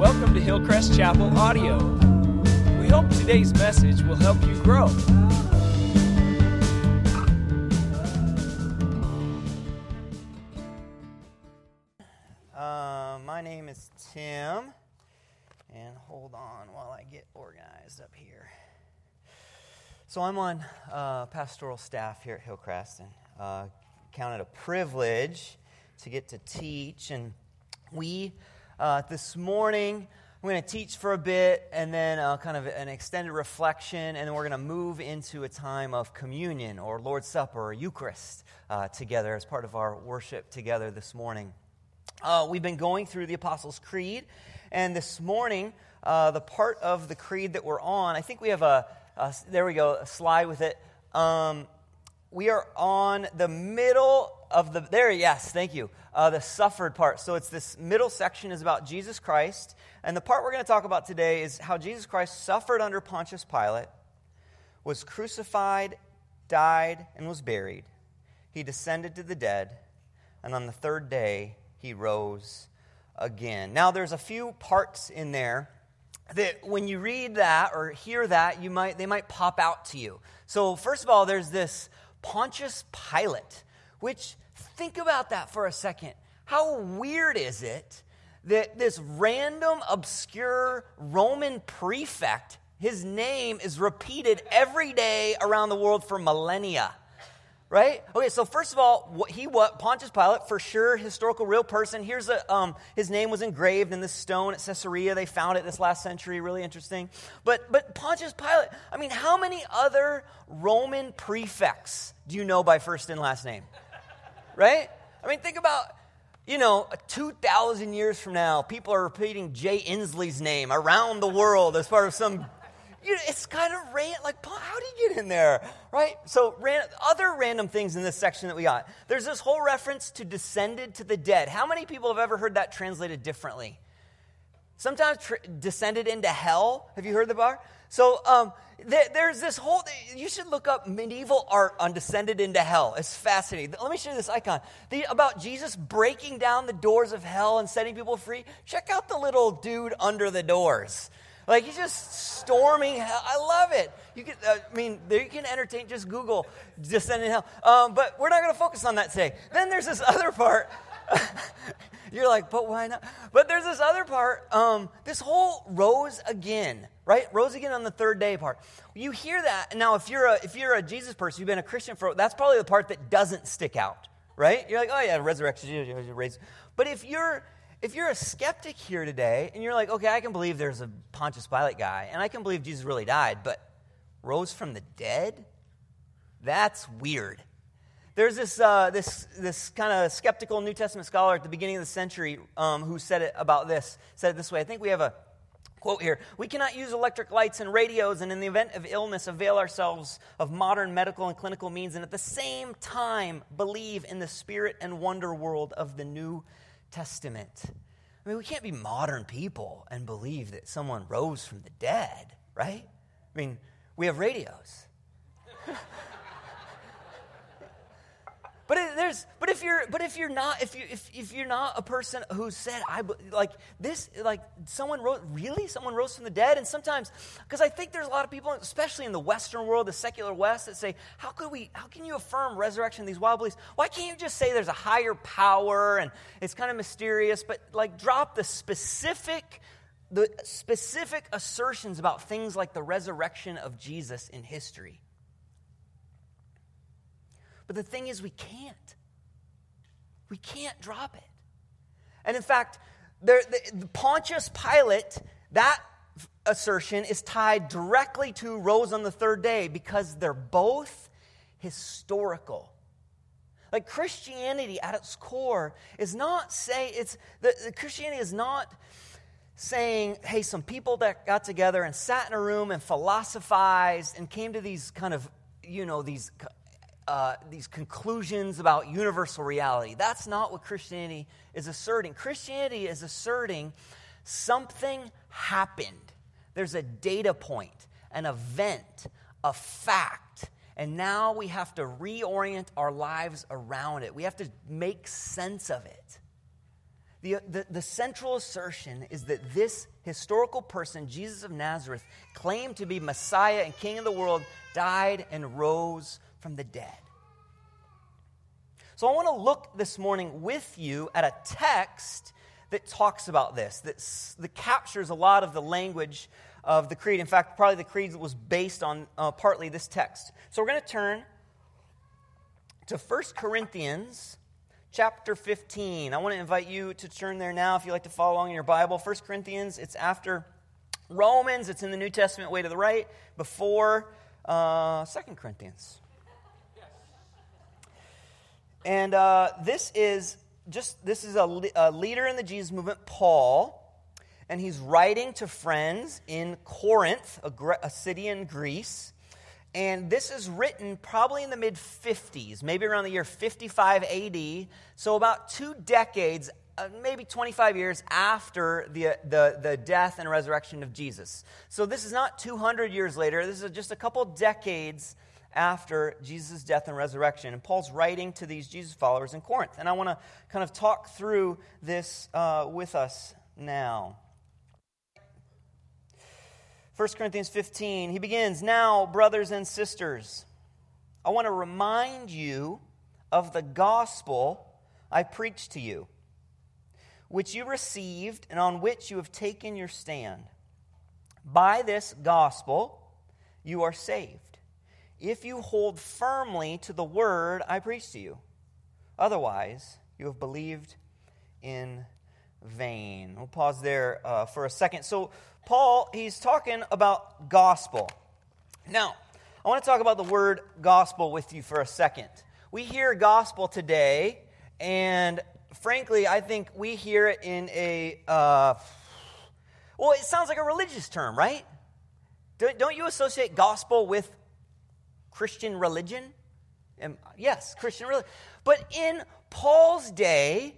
Welcome to Hillcrest Chapel Audio. We hope today's message will help you grow. Uh, my name is Tim, and hold on while I get organized up here. So I'm on uh, pastoral staff here at Hillcrest, and uh, count it a privilege to get to teach. And we uh, this morning I'm going to teach for a bit, and then uh, kind of an extended reflection, and then we're going to move into a time of communion or Lord's Supper or Eucharist uh, together as part of our worship together this morning. Uh, we've been going through the Apostles' Creed, and this morning, uh, the part of the creed that we're on, I think we have a, a there we go, a slide with it. Um, we are on the middle of the, there, yes, thank you, uh, the suffered part. So it's this middle section is about Jesus Christ, and the part we're going to talk about today is how Jesus Christ suffered under Pontius Pilate, was crucified, died, and was buried. He descended to the dead, and on the third day, he rose again. Now, there's a few parts in there that when you read that or hear that, you might, they might pop out to you. So, first of all, there's this Pontius Pilate, which, think about that for a second. How weird is it that this random, obscure Roman prefect, his name is repeated every day around the world for millennia? right? Okay, so first of all, he what Pontius Pilate for sure, historical real person. Here's a um, his name was engraved in this stone at Caesarea. They found it this last century. Really interesting. But but Pontius Pilate. I mean, how many other Roman prefects do you know by first and last name? Right? I mean, think about. You know, 2,000 years from now, people are repeating Jay Inslee's name around the world as part of some you know, it's kind of random. like, how did you get in there? Right? So, ran, other random things in this section that we got. There's this whole reference to descended to the dead. How many people have ever heard that translated differently? Sometimes tr- descended into hell. Have you heard the bar? So, um, th- there's this whole, you should look up medieval art on descended into hell. It's fascinating. Let me show you this icon the, about Jesus breaking down the doors of hell and setting people free. Check out the little dude under the doors. Like he's just storming hell. I love it. You can, uh, I mean, you can entertain. Just Google descending hell. Um, but we're not going to focus on that today. Then there's this other part. You're like, but why not? But there's this other part. Um, this whole rose again, right? Rose again on the third day part. You hear that now. If you're a if you're a Jesus person, you've been a Christian for that's probably the part that doesn't stick out, right? You're like, oh yeah, resurrection, raise. But if you're if you're a skeptic here today and you're like, okay, I can believe there's a Pontius Pilate guy, and I can believe Jesus really died, but rose from the dead? That's weird. There's this, uh, this, this kind of skeptical New Testament scholar at the beginning of the century um, who said it about this, said it this way. I think we have a quote here. We cannot use electric lights and radios and in the event of illness avail ourselves of modern medical and clinical means and at the same time believe in the spirit and wonder world of the New Testament. I mean, we can't be modern people and believe that someone rose from the dead, right? I mean, we have radios. But there's, but if you're, but if you're not, if you, if, if you're not a person who said, I like this, like someone rose, really, someone rose from the dead, and sometimes, because I think there's a lot of people, especially in the Western world, the secular West, that say, how could we, how can you affirm resurrection? These wild beliefs. Why can't you just say there's a higher power and it's kind of mysterious, but like drop the specific the specific assertions about things like the resurrection of Jesus in history. But the thing is, we can't. We can't drop it. And in fact, there, the, the Pontius Pilate, that assertion is tied directly to rose on the third day because they're both historical. Like Christianity at its core is not say it's the, the Christianity is not saying, hey, some people that got together and sat in a room and philosophized and came to these kind of, you know, these uh, these conclusions about universal reality. That's not what Christianity is asserting. Christianity is asserting something happened. There's a data point, an event, a fact, and now we have to reorient our lives around it. We have to make sense of it. The, the, the, central assertion is that this historical person, Jesus of Nazareth, claimed to be Messiah and King of the world, died and rose from the dead. So I want to look this morning with you at a text that talks about this, that, that captures a lot of the language of the creed. In fact, probably the creed was based on uh, partly this text. So we're going to turn to 1 Corinthians chapter 15. I want to invite you to turn there now if you like to follow along in your Bible. 1 Corinthians, it's after Romans, it's in the New Testament way to the right, before uh, 2 Corinthians. And uh, this is just this is a, a leader in the Jesus movement, Paul, and he's writing to friends in Corinth, a, a city in Greece. And this is written probably in the mid 50s, maybe around the year 55 AD. So, about two decades, uh, maybe 25 years after the, the, the death and resurrection of Jesus. So, this is not 200 years later. This is just a couple decades after Jesus' death and resurrection. And Paul's writing to these Jesus followers in Corinth. And I want to kind of talk through this uh, with us now. 1 Corinthians 15, he begins, Now, brothers and sisters, I want to remind you of the gospel I preached to you, which you received and on which you have taken your stand. By this gospel, you are saved, if you hold firmly to the word I preached to you. Otherwise, you have believed in vain. We'll pause there uh, for a second. So, Paul, he's talking about gospel. Now, I want to talk about the word gospel with you for a second. We hear gospel today, and frankly, I think we hear it in a, uh, well, it sounds like a religious term, right? Don't you associate gospel with Christian religion? And yes, Christian religion. But in Paul's day,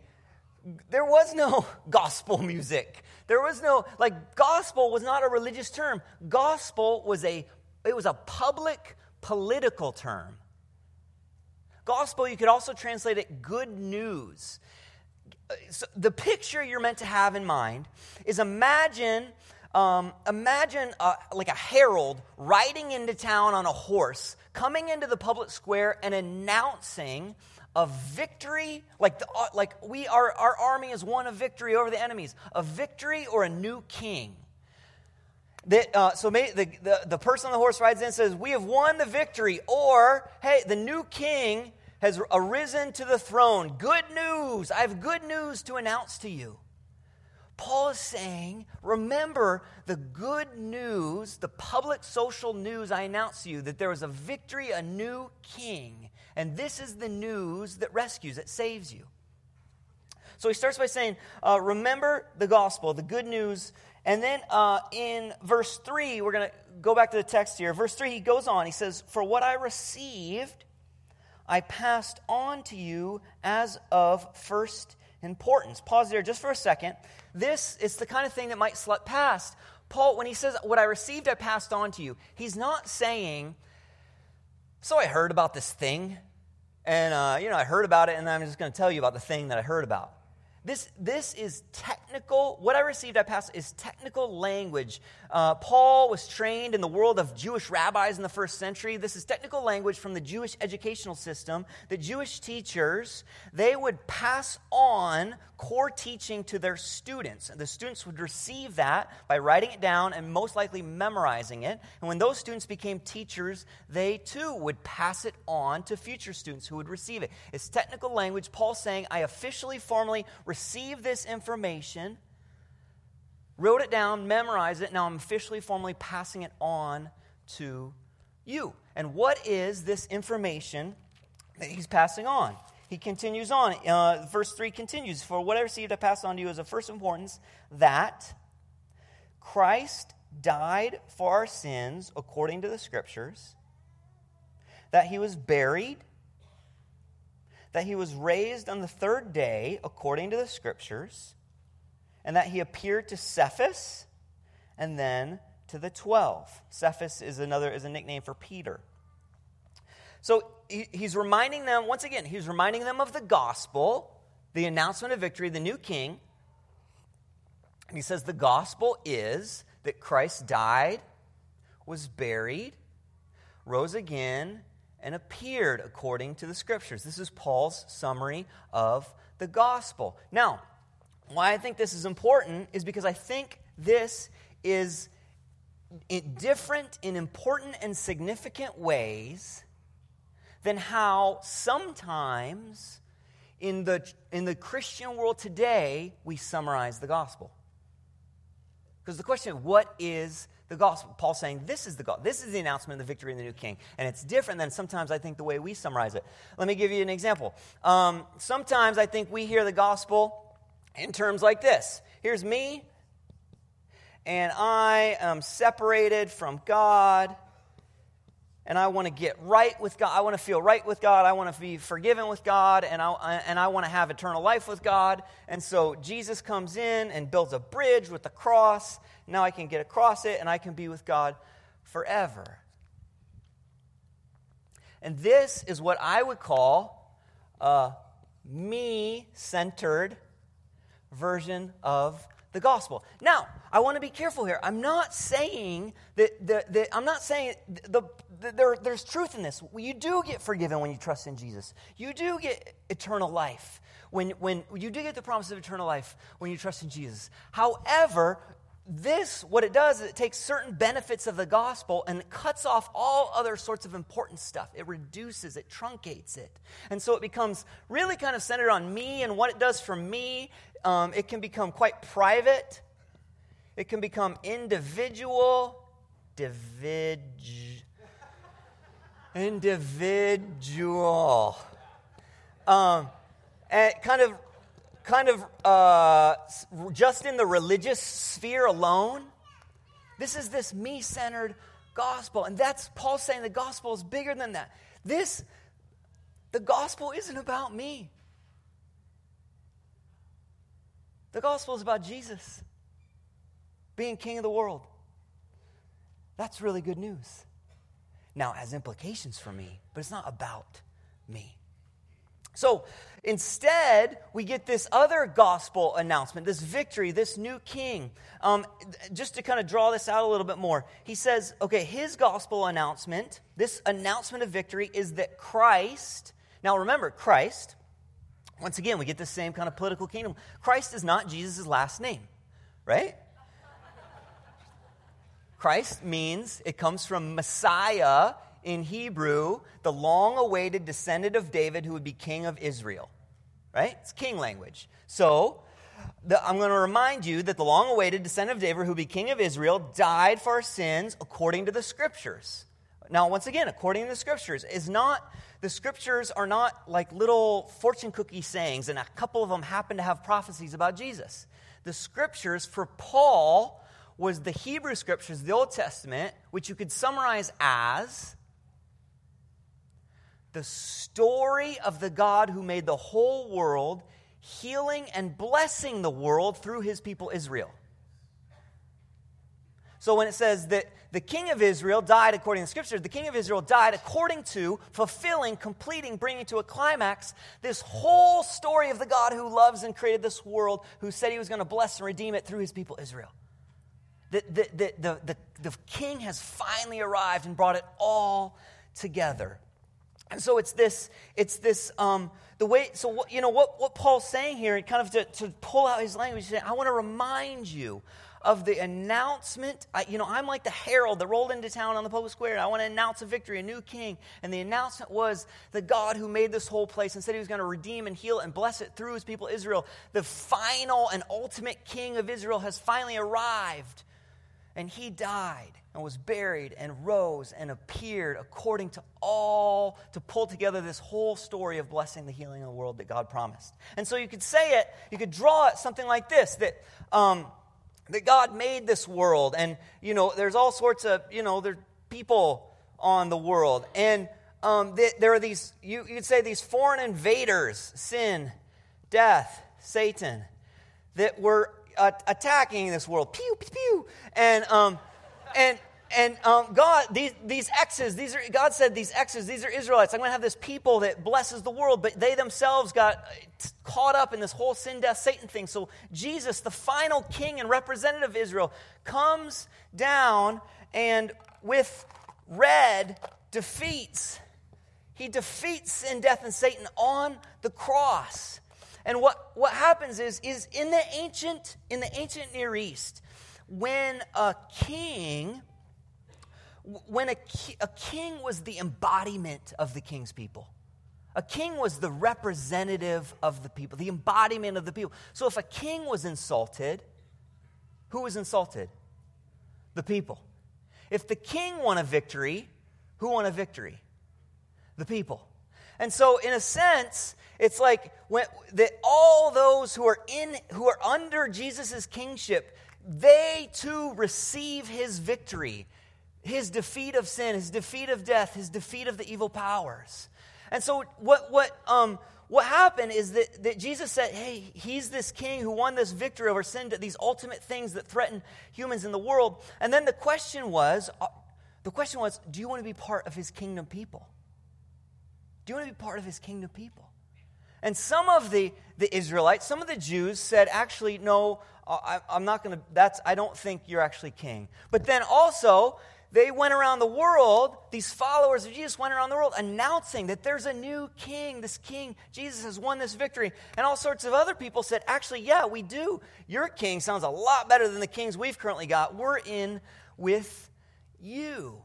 there was no gospel music. There was no, like, gospel was not a religious term. Gospel was a, it was a public political term. Gospel, you could also translate it good news. So the picture you're meant to have in mind is imagine, um, imagine a, like a herald riding into town on a horse, coming into the public square and announcing a victory, like, the, uh, like we are, our army is won a victory over the enemies, a victory or a new king. That, uh, so may, the, the, the person on the horse rides in and says, We have won the victory, or, hey, the new king has arisen to the throne. Good news! I have good news to announce to you. Paul is saying, remember the good news, the public social news I announced to you that there was a victory, a new king. And this is the news that rescues, that saves you. So he starts by saying, uh, remember the gospel, the good news. And then uh, in verse 3, we're going to go back to the text here. Verse 3, he goes on. He says, For what I received, I passed on to you as of first importance. Pause there just for a second. This is the kind of thing that might slip past. Paul, when he says, What I received, I passed on to you, he's not saying, So I heard about this thing, and, uh, you know, I heard about it, and I'm just going to tell you about the thing that I heard about. This, this is technical. What I received, I passed, is technical language. Uh, Paul was trained in the world of Jewish rabbis in the first century. This is technical language from the Jewish educational system. The Jewish teachers, they would pass on core teaching to their students. The students would receive that by writing it down and most likely memorizing it. And when those students became teachers, they too would pass it on to future students who would receive it. It's technical language. Paul saying, I officially, formally received this information, wrote it down, memorized it. Now I'm officially, formally passing it on to you. And what is this information that he's passing on? he continues on. Uh, verse 3 continues For what I received, I pass on to you as of first importance that Christ died for our sins according to the Scriptures, that he was buried, that he was raised on the third day according to the Scriptures, and that he appeared to Cephas and then to the twelve. Cephas is another is a nickname for Peter. So he, he's reminding them, once again, he's reminding them of the gospel, the announcement of victory, the new king. And he says the gospel is that Christ died, was buried, rose again, and appeared according to the scriptures. This is Paul's summary of the gospel. Now, why I think this is important is because I think this is different in important and significant ways than how sometimes in the, in the Christian world today we summarize the gospel. Because the question, what is the gospel? Paul's saying this is the gospel. This is the announcement of the victory in the new king. And it's different than sometimes I think the way we summarize it. Let me give you an example. Um, sometimes I think we hear the gospel in terms like this Here's me, and I am separated from God and I want to get right with God. I want to feel right with God. I want to be forgiven with God, and I, and I want to have eternal life with God. And so Jesus comes in and builds a bridge with the cross. Now I can get across it, and I can be with God forever. And this is what I would call a me centered version of the gospel. Now, I want to be careful here. I'm not saying that, that, that I'm not saying the, the, there, there's truth in this. You do get forgiven when you trust in Jesus. You do get eternal life when, when you do get the promise of eternal life when you trust in Jesus. However, this, what it does is it takes certain benefits of the gospel and cuts off all other sorts of important stuff. It reduces, it truncates it. And so it becomes really kind of centered on me and what it does for me. Um, it can become quite private, it can become individual, divid, individual. Um, and kind of kind of uh, just in the religious sphere alone. This is this me centered gospel. And that's Paul saying the gospel is bigger than that. This, the gospel isn't about me. The gospel is about Jesus being king of the world. That's really good news. Now, it has implications for me, but it's not about me. So instead, we get this other gospel announcement, this victory, this new king. Um, just to kind of draw this out a little bit more, he says, okay, his gospel announcement, this announcement of victory is that Christ, now remember, Christ, once again, we get the same kind of political kingdom. Christ is not Jesus' last name, right? Christ means it comes from Messiah in Hebrew, the long awaited descendant of David who would be king of Israel. Right? It's king language. So, the, I'm going to remind you that the long awaited descendant of David who would be king of Israel died for our sins according to the scriptures. Now, once again, according to the scriptures, is not the scriptures are not like little fortune cookie sayings, and a couple of them happen to have prophecies about Jesus. The scriptures for Paul was the Hebrew scriptures, the Old Testament, which you could summarize as the story of the God who made the whole world, healing and blessing the world through his people Israel. So when it says that the king of Israel died according to the scriptures, the king of Israel died according to fulfilling, completing, bringing to a climax this whole story of the God who loves and created this world, who said he was going to bless and redeem it through his people Israel. The, the, the, the, the, the king has finally arrived and brought it all together. And so it's this, it's this, um, the way, so what, you know, what, what Paul's saying here, kind of to, to pull out his language, saying, I want to remind you of the announcement. I, you know, I'm like the herald that rolled into town on the public square. I want to announce a victory, a new king. And the announcement was the God who made this whole place and said he was going to redeem and heal and bless it through his people Israel. The final and ultimate king of Israel has finally arrived. And he died and was buried and rose and appeared according to all to pull together this whole story of blessing the healing of the world that God promised. And so you could say it, you could draw it something like this that um, that God made this world, and you know there's all sorts of you know there's people on the world, and um, there are these you you could say these foreign invaders, sin, death, Satan, that were uh, attacking this world, pew pew pew, and um, and and um, God, these, these X's, these are, God said these X's, these are Israelites. I'm going to have this people that blesses the world, but they themselves got caught up in this whole sin, death, Satan thing. So Jesus, the final king and representative of Israel, comes down and with red defeats. He defeats sin, death, and Satan on the cross. And what, what happens is, is in the ancient, in the ancient Near East, when a king when a, a king was the embodiment of the king's people. A king was the representative of the people, the embodiment of the people. So if a king was insulted, who was insulted? The people. If the king won a victory, who won a victory? The people. And so, in a sense, it's like when, that all those who are in, who are under Jesus' kingship, they too receive his victory his defeat of sin, his defeat of death, his defeat of the evil powers. And so, what, what, um, what happened is that, that Jesus said, Hey, he's this king who won this victory over sin, these ultimate things that threaten humans in the world. And then the question was, uh, the question was, do you want to be part of his kingdom people? Do you want to be part of his kingdom people? And some of the, the Israelites, some of the Jews said, actually, no, I, am not going to, that's, I don't think you're actually king. But then also, they went around the world, these followers of Jesus went around the world announcing that there's a new king. This king, Jesus, has won this victory. And all sorts of other people said, actually, yeah, we do. Your king sounds a lot better than the kings we've currently got. We're in with you.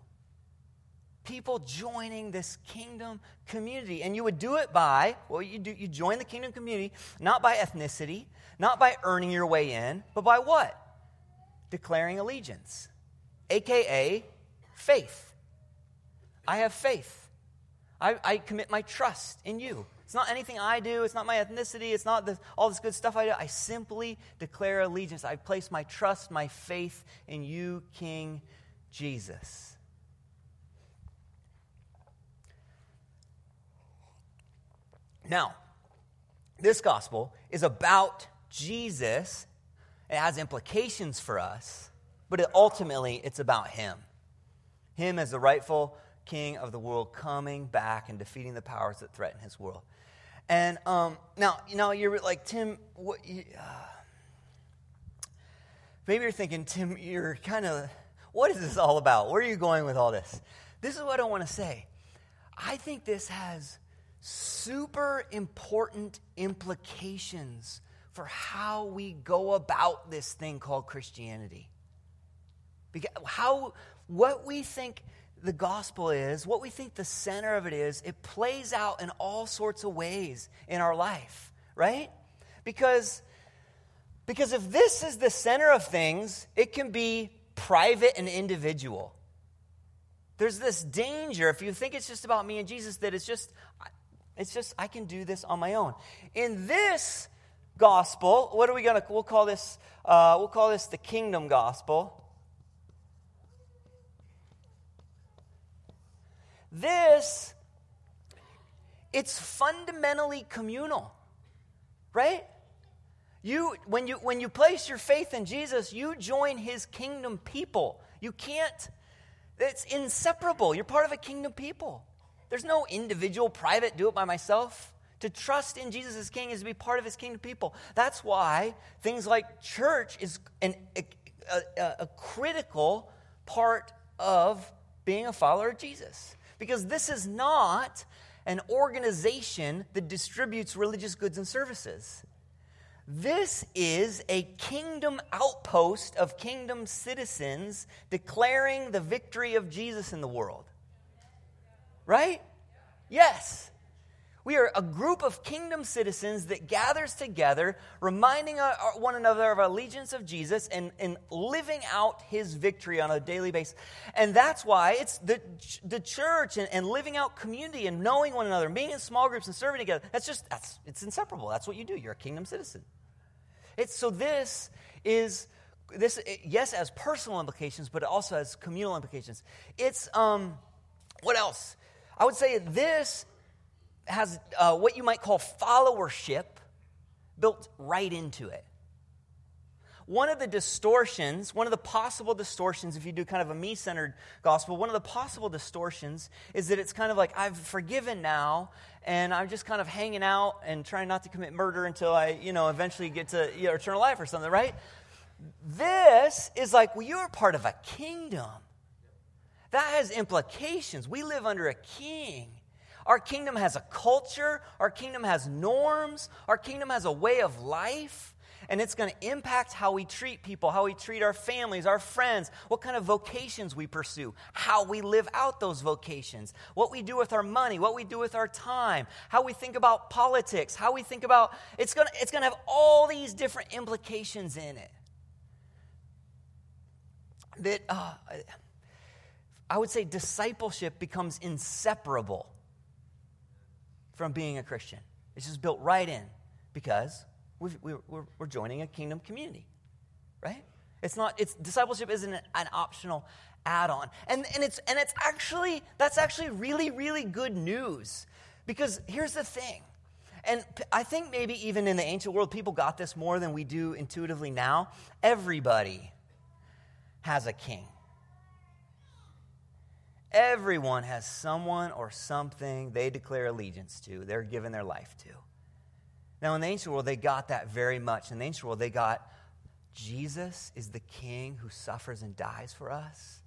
People joining this kingdom community. And you would do it by, well, you, do, you join the kingdom community, not by ethnicity, not by earning your way in, but by what? Declaring allegiance, aka faith. I have faith. I, I, commit my trust in you. It's not anything I do. It's not my ethnicity. It's not all this good stuff I do. I simply declare allegiance. I place my trust, my faith in you, King Jesus. Now, this gospel is about Jesus. It has implications for us, but it, ultimately it's about him. Him as the rightful king of the world coming back and defeating the powers that threaten his world. And um, now, you know, you're like, Tim, what, you, uh, maybe you're thinking, Tim, you're kind of, what is this all about? Where are you going with all this? This is what I want to say. I think this has super important implications for how we go about this thing called Christianity. Because how, what we think the gospel is, what we think the center of it is, it plays out in all sorts of ways in our life, right? Because, because if this is the center of things, it can be private and individual. There's this danger if you think it's just about me and Jesus that it's just it's just I can do this on my own. In this gospel, what are we gonna we'll call this uh, we'll call this the kingdom gospel. This, it's fundamentally communal, right? You, when, you, when you place your faith in Jesus, you join his kingdom people. You can't, it's inseparable. You're part of a kingdom people. There's no individual, private, do it by myself. To trust in Jesus as King is to be part of his kingdom people. That's why things like church is an, a, a, a critical part of being a follower of Jesus. Because this is not an organization that distributes religious goods and services. This is a kingdom outpost of kingdom citizens declaring the victory of Jesus in the world. Right? Yes. We are a group of kingdom citizens that gathers together, reminding one another of our allegiance of Jesus and, and living out his victory on a daily basis. And that's why it's the, the church and, and living out community and knowing one another, being in small groups and serving together. That's just, that's, it's inseparable. That's what you do. You're a kingdom citizen. It's, so this is, this, yes, as personal implications, but it also has communal implications. It's, um, what else? I would say this has uh, what you might call followership built right into it. one of the distortions, one of the possible distortions, if you do kind of a me centered gospel, one of the possible distortions is that it's kind of like, I've forgiven now, and I'm just kind of hanging out and trying not to commit murder until I, you know, eventually get to you know, eternal life or something, right? This is like, well, you're part of a kingdom. That has implications. We live under a king. Our kingdom has a culture, our kingdom has norms, our kingdom has a way of life, and it's going to impact how we treat people, how we treat our families, our friends, what kind of vocations we pursue, how we live out those vocations, what we do with our money, what we do with our time, how we think about politics, how we think about it's going to, it's going to have all these different implications in it. That uh, I would say discipleship becomes inseparable from being a Christian. It's just built right in because we are we're, joining a kingdom community, right? It's not, it's, discipleship isn't an, an optional add on. And, and, it's, and it's actually, that's actually really, really good news because here's the thing. And I think maybe even in the ancient world, people got this more than we do intuitively now. Everybody has a king. Everyone has someone or something they declare allegiance to, they're giving their life to. Now, in the ancient world, they got that very much. In the ancient world, they got Jesus is the king who suffers and dies for us,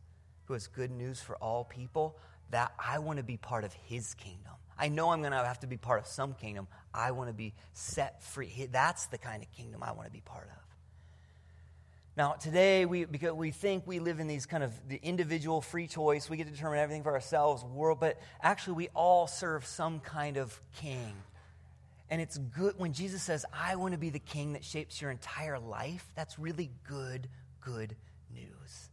who has good news for all people, that I want to be part of his kingdom. I know I'm going to have to be part of some kingdom. I want to be set free. That's the kind of kingdom I want to be part of. Now, today, we, because we think we live in these kind of the individual free choice, we get to determine everything for ourselves, world, but actually, we all serve some kind of king. And it's good when Jesus says, I want to be the king that shapes your entire life. That's really good, good news.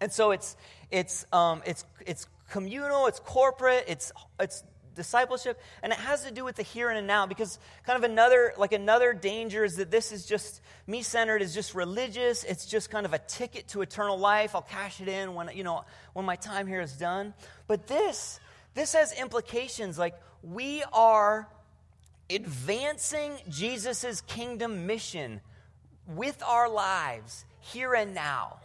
And so it's, it's, um, it's, it's communal, it's corporate, it's, it's discipleship and it has to do with the here and now because kind of another like another danger is that this is just me centered is just religious. It's just kind of a ticket to eternal life. I'll cash it in when you know when my time here is done. But this this has implications. Like we are advancing jesus' kingdom mission with our lives here and now.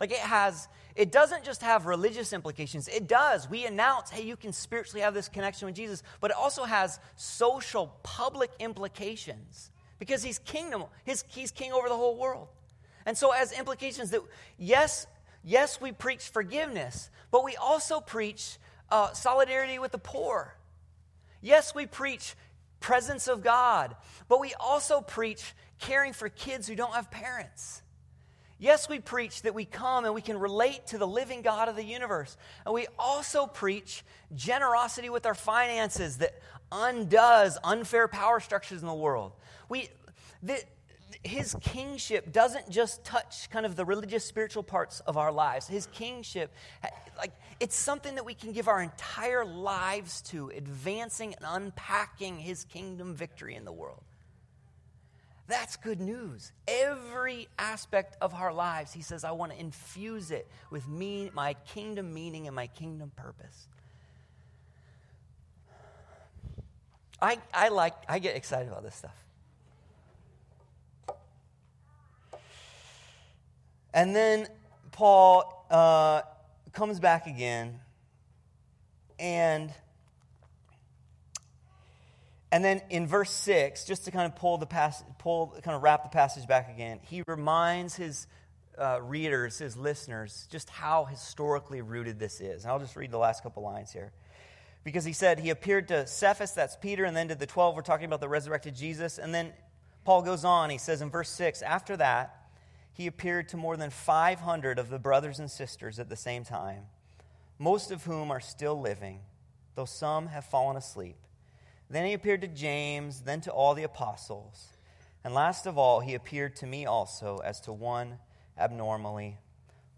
Like it has it doesn't just have religious implications. It does. We announce, hey, you can spiritually have this connection with Jesus, but it also has social, public implications because he's kingdom, he's king over the whole world. And so as implications that, yes, yes, we preach forgiveness, but we also preach uh, solidarity with the poor. Yes, we preach presence of God, but we also preach caring for kids who don't have parents. Yes, we preach that we come and we can relate to the living God of the universe. And we also preach generosity with our finances that undoes unfair power structures in the world. We, the, his kingship doesn't just touch kind of the religious spiritual parts of our lives. His kingship, like, it's something that we can give our entire lives to, advancing and unpacking his kingdom victory in the world. That's good news. Every aspect of our lives, he says, I want to infuse it with me, my kingdom meaning and my kingdom purpose. I, I like, I get excited about this stuff. And then Paul uh, comes back again and and then in verse 6, just to kind of pull the pass, pull, kind of wrap the passage back again, he reminds his uh, readers, his listeners, just how historically rooted this is. And I'll just read the last couple lines here. Because he said he appeared to Cephas, that's Peter, and then to the 12, we're talking about the resurrected Jesus. And then Paul goes on, he says in verse 6, after that, he appeared to more than 500 of the brothers and sisters at the same time, most of whom are still living, though some have fallen asleep. Then he appeared to James, then to all the apostles. And last of all, he appeared to me also as to one abnormally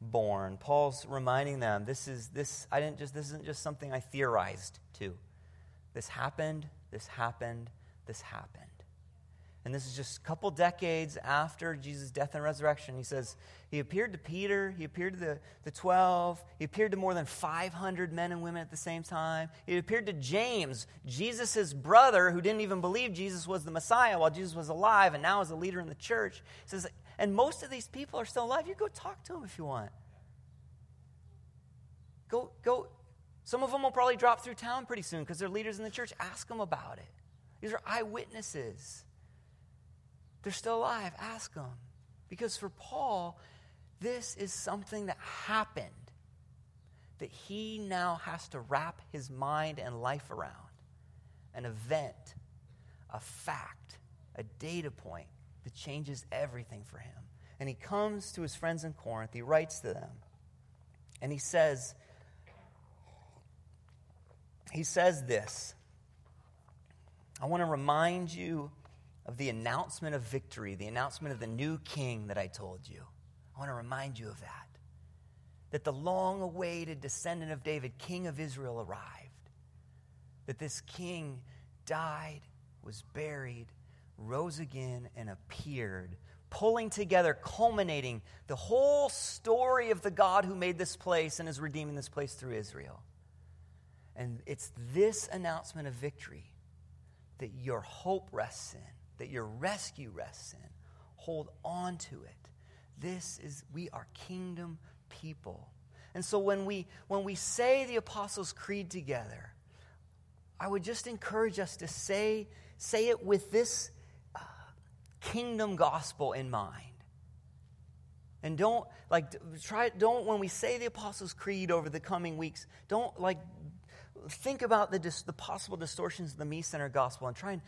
born. Paul's reminding them this is this I didn't just this isn't just something I theorized to. This happened, this happened, this happened. And this is just a couple decades after Jesus' death and resurrection. He says, He appeared to Peter, He appeared to the, the 12, He appeared to more than 500 men and women at the same time. He appeared to James, Jesus' brother, who didn't even believe Jesus was the Messiah while Jesus was alive and now is a leader in the church. He says, And most of these people are still alive. You go talk to them if you want. Go, go. Some of them will probably drop through town pretty soon because they're leaders in the church. Ask them about it. These are eyewitnesses. They're still alive. Ask them. Because for Paul, this is something that happened that he now has to wrap his mind and life around. An event, a fact, a data point that changes everything for him. And he comes to his friends in Corinth, he writes to them, and he says, he says this I want to remind you of the announcement of victory, the announcement of the new king that I told you. I want to remind you of that. That the long awaited descendant of David, king of Israel, arrived. That this king died, was buried, rose again, and appeared, pulling together, culminating the whole story of the God who made this place and is redeeming this place through Israel. And it's this announcement of victory that your hope rests in that your rescue rests in. Hold on to it. This is, we are kingdom people. And so when we, when we say the Apostles' Creed together, I would just encourage us to say, say it with this uh, kingdom gospel in mind. And don't like try don't when we say the Apostles' Creed over the coming weeks, don't like think about the, the possible distortions of the me centered gospel and try and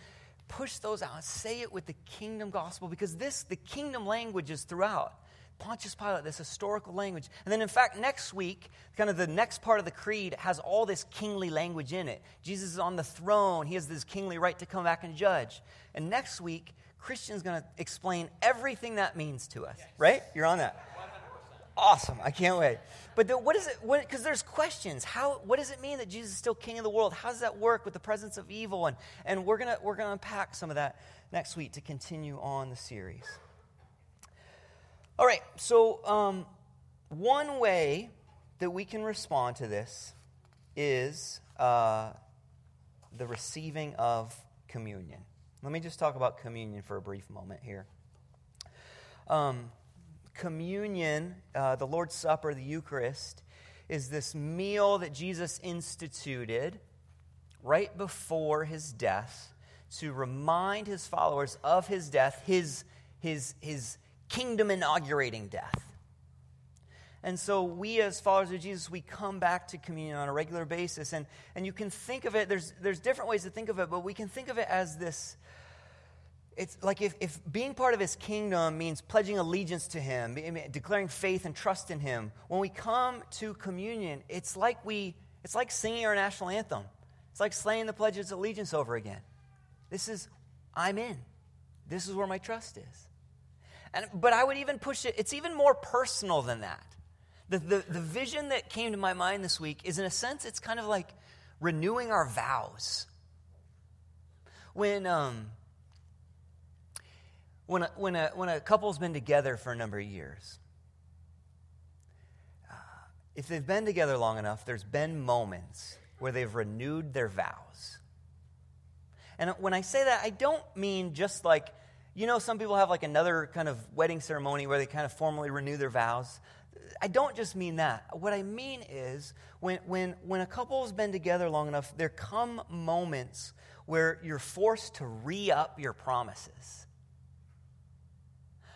push those out. Say it with the kingdom gospel because this, the kingdom language is throughout. Pontius Pilate, this historical language. And then, in fact, next week, kind of the next part of the creed has all this kingly language in it. Jesus is on the throne, he has this kingly right to come back and judge. And next week, Christian's going to explain everything that means to us, right? You're on that awesome. I can't wait. But the, what is it? Because there's questions. How? What does it mean that Jesus is still King of the world? How does that work with the presence of evil? And and we're gonna we're gonna unpack some of that next week to continue on the series. All right. So um, one way that we can respond to this is uh, the receiving of communion. Let me just talk about communion for a brief moment here. Um, communion, uh, the Lord's Supper, the Eucharist, is this meal that Jesus instituted right before his death to remind his followers of his death, his, his, his kingdom inaugurating death. And so, we as followers of Jesus, we come back to communion on a regular basis. And, and you can think of it, there's, there's different ways to think of it, but we can think of it as this it's like if, if being part of his kingdom means pledging allegiance to him, declaring faith and trust in him, when we come to communion, it's like we it's like singing our national anthem. It's like slaying the pledge of allegiance over again. This is I'm in. This is where my trust is. And but I would even push it, it's even more personal than that. The, the, the vision that came to my mind this week is in a sense, it's kind of like renewing our vows. When um, when a, when a, when a couple's been together for a number of years, uh, if they've been together long enough, there's been moments where they've renewed their vows. And when I say that, I don't mean just like, you know, some people have like another kind of wedding ceremony where they kind of formally renew their vows. I don't just mean that. What I mean is when, when, when a couple has been together long enough, there come moments where you're forced to re up your promises.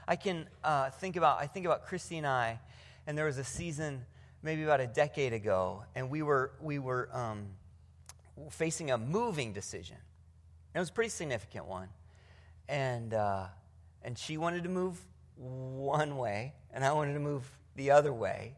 I can uh, think about, I think about Christy and I, and there was a season maybe about a decade ago, and we were, we were um, facing a moving decision. it was a pretty significant one. And, uh, and she wanted to move one way, and I wanted to move the other way.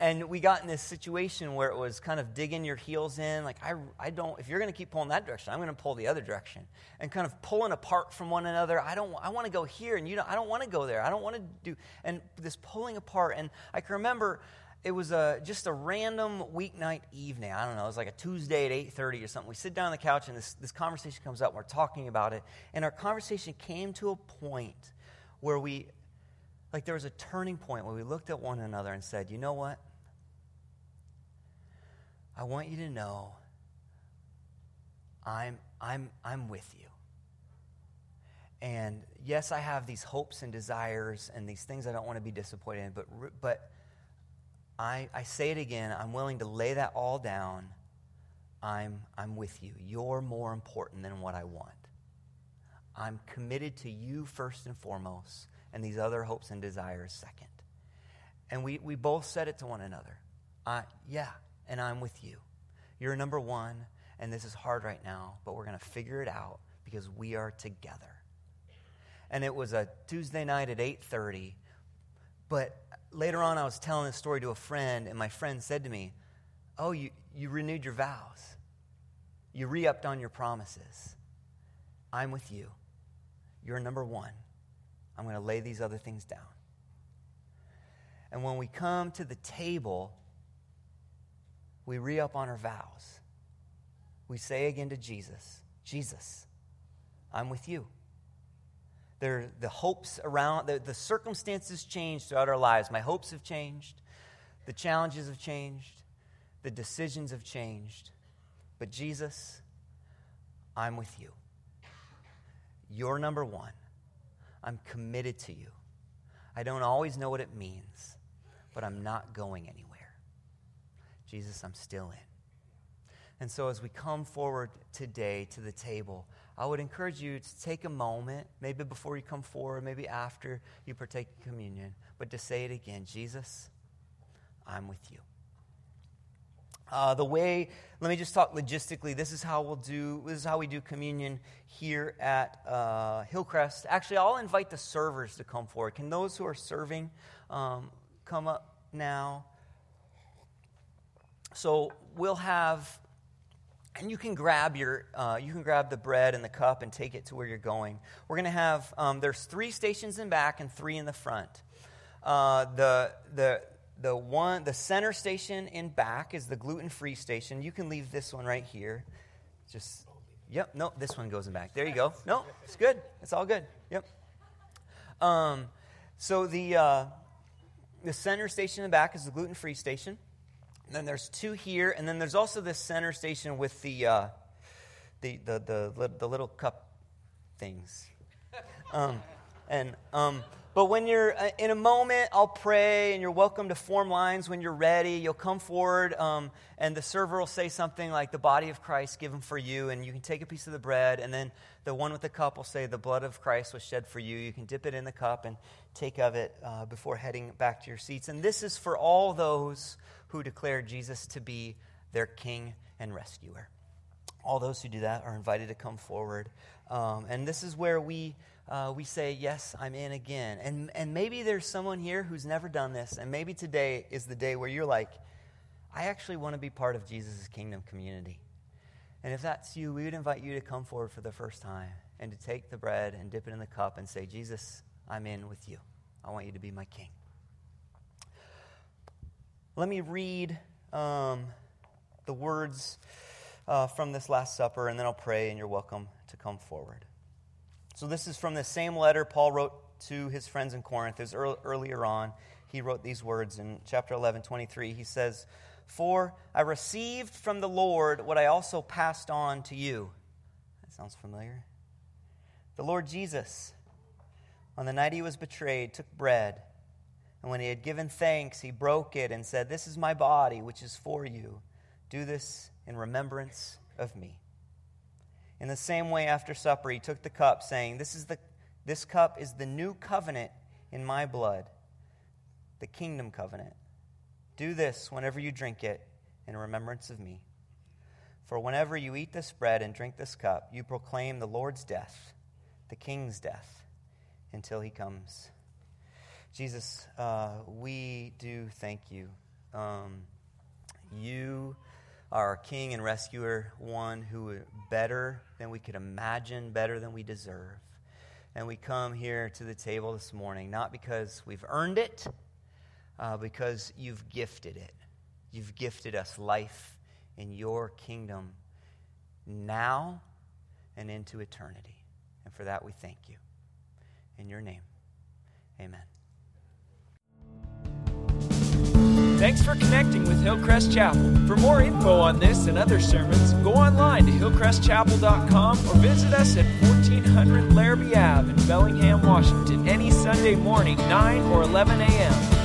And we got in this situation where it was kind of digging your heels in. Like, I, I don't, if you're going to keep pulling that direction, I'm going to pull the other direction. And kind of pulling apart from one another. I don't, I want to go here, and you don't, I don't want to go there. I don't want to do, and this pulling apart. And I can remember it was a, just a random weeknight evening. I don't know. It was like a Tuesday at 8.30 or something. We sit down on the couch and this, this conversation comes up. And we're talking about it. And our conversation came to a point where we, like there was a turning point where we looked at one another and said, you know what? I want you to know I'm, I'm, I'm with you. And yes, I have these hopes and desires and these things I don't want to be disappointed in, but, but I, I say it again, I'm willing to lay that all down. I'm, I'm with you. You're more important than what I want. I'm committed to you first and foremost, and these other hopes and desires second. And we, we both said it to one another. I, yeah, and I'm with you. You're number one, and this is hard right now, but we're going to figure it out because we are together. And it was a Tuesday night at 8:30, but later on, I was telling this story to a friend, and my friend said to me, Oh, you, you renewed your vows. You re upped on your promises. I'm with you. You're number one. I'm going to lay these other things down. And when we come to the table, we re up on our vows. We say again to Jesus, Jesus, I'm with you. There, the hopes around, the, the circumstances change throughout our lives. My hopes have changed. The challenges have changed. The decisions have changed. But Jesus, I'm with you. You're number one. I'm committed to you. I don't always know what it means, but I'm not going anywhere. Jesus, I'm still in. And so, as we come forward today to the table, I would encourage you to take a moment, maybe before you come forward, maybe after you partake in communion, but to say it again Jesus, I'm with you. Uh, the way, let me just talk logistically. This is how we'll do. This is how we do communion here at uh, Hillcrest. Actually, I'll invite the servers to come forward. Can those who are serving um, come up now? So we'll have and you can grab your uh, you can grab the bread and the cup and take it to where you're going. We're going to have um, there's three stations in back and three in the front. Uh, the the the one the center station in back is the gluten-free station. You can leave this one right here. Just yep no this one goes in back. There you go. No it's good. It's all good. Yep. Um, so the uh, the center station in the back is the gluten-free station and then there's two here, and then there's also this center station with the uh, the, the, the the little cup things. Um, and um, but when you're uh, in a moment, I'll pray, and you're welcome to form lines when you're ready. You'll come forward, um, and the server will say something like, "The body of Christ given for you," and you can take a piece of the bread, and then the one with the cup will say, "The blood of Christ was shed for you." You can dip it in the cup and take of it uh, before heading back to your seats. And this is for all those who declare Jesus to be their King and rescuer. All those who do that are invited to come forward. Um, and this is where we, uh, we say, Yes, I'm in again. And, and maybe there's someone here who's never done this, and maybe today is the day where you're like, I actually want to be part of Jesus' kingdom community. And if that's you, we would invite you to come forward for the first time and to take the bread and dip it in the cup and say, Jesus, I'm in with you. I want you to be my king. Let me read um, the words uh, from this Last Supper, and then I'll pray, and you're welcome to come forward. So, this is from the same letter Paul wrote to his friends in Corinth. Is earlier on, he wrote these words in chapter 11, 23. He says, For I received from the Lord what I also passed on to you. That sounds familiar. The Lord Jesus, on the night he was betrayed, took bread. And when he had given thanks, he broke it and said, This is my body, which is for you. Do this in remembrance of me. In the same way, after supper, he took the cup, saying, This, is the, this cup is the new covenant in my blood, the kingdom covenant. Do this whenever you drink it in remembrance of me. For whenever you eat this bread and drink this cup, you proclaim the Lord's death, the king's death, until he comes. Jesus, uh, we do thank you. Um, you our King and Rescuer, one who is better than we could imagine, better than we deserve. And we come here to the table this morning not because we've earned it, uh, because you've gifted it. You've gifted us life in your kingdom now and into eternity. And for that, we thank you. In your name, amen. Thanks for connecting with Hillcrest Chapel. For more info on this and other sermons, go online to hillcrestchapel.com or visit us at 1400 Larrabee Ave in Bellingham, Washington, any Sunday morning, 9 or 11 a.m.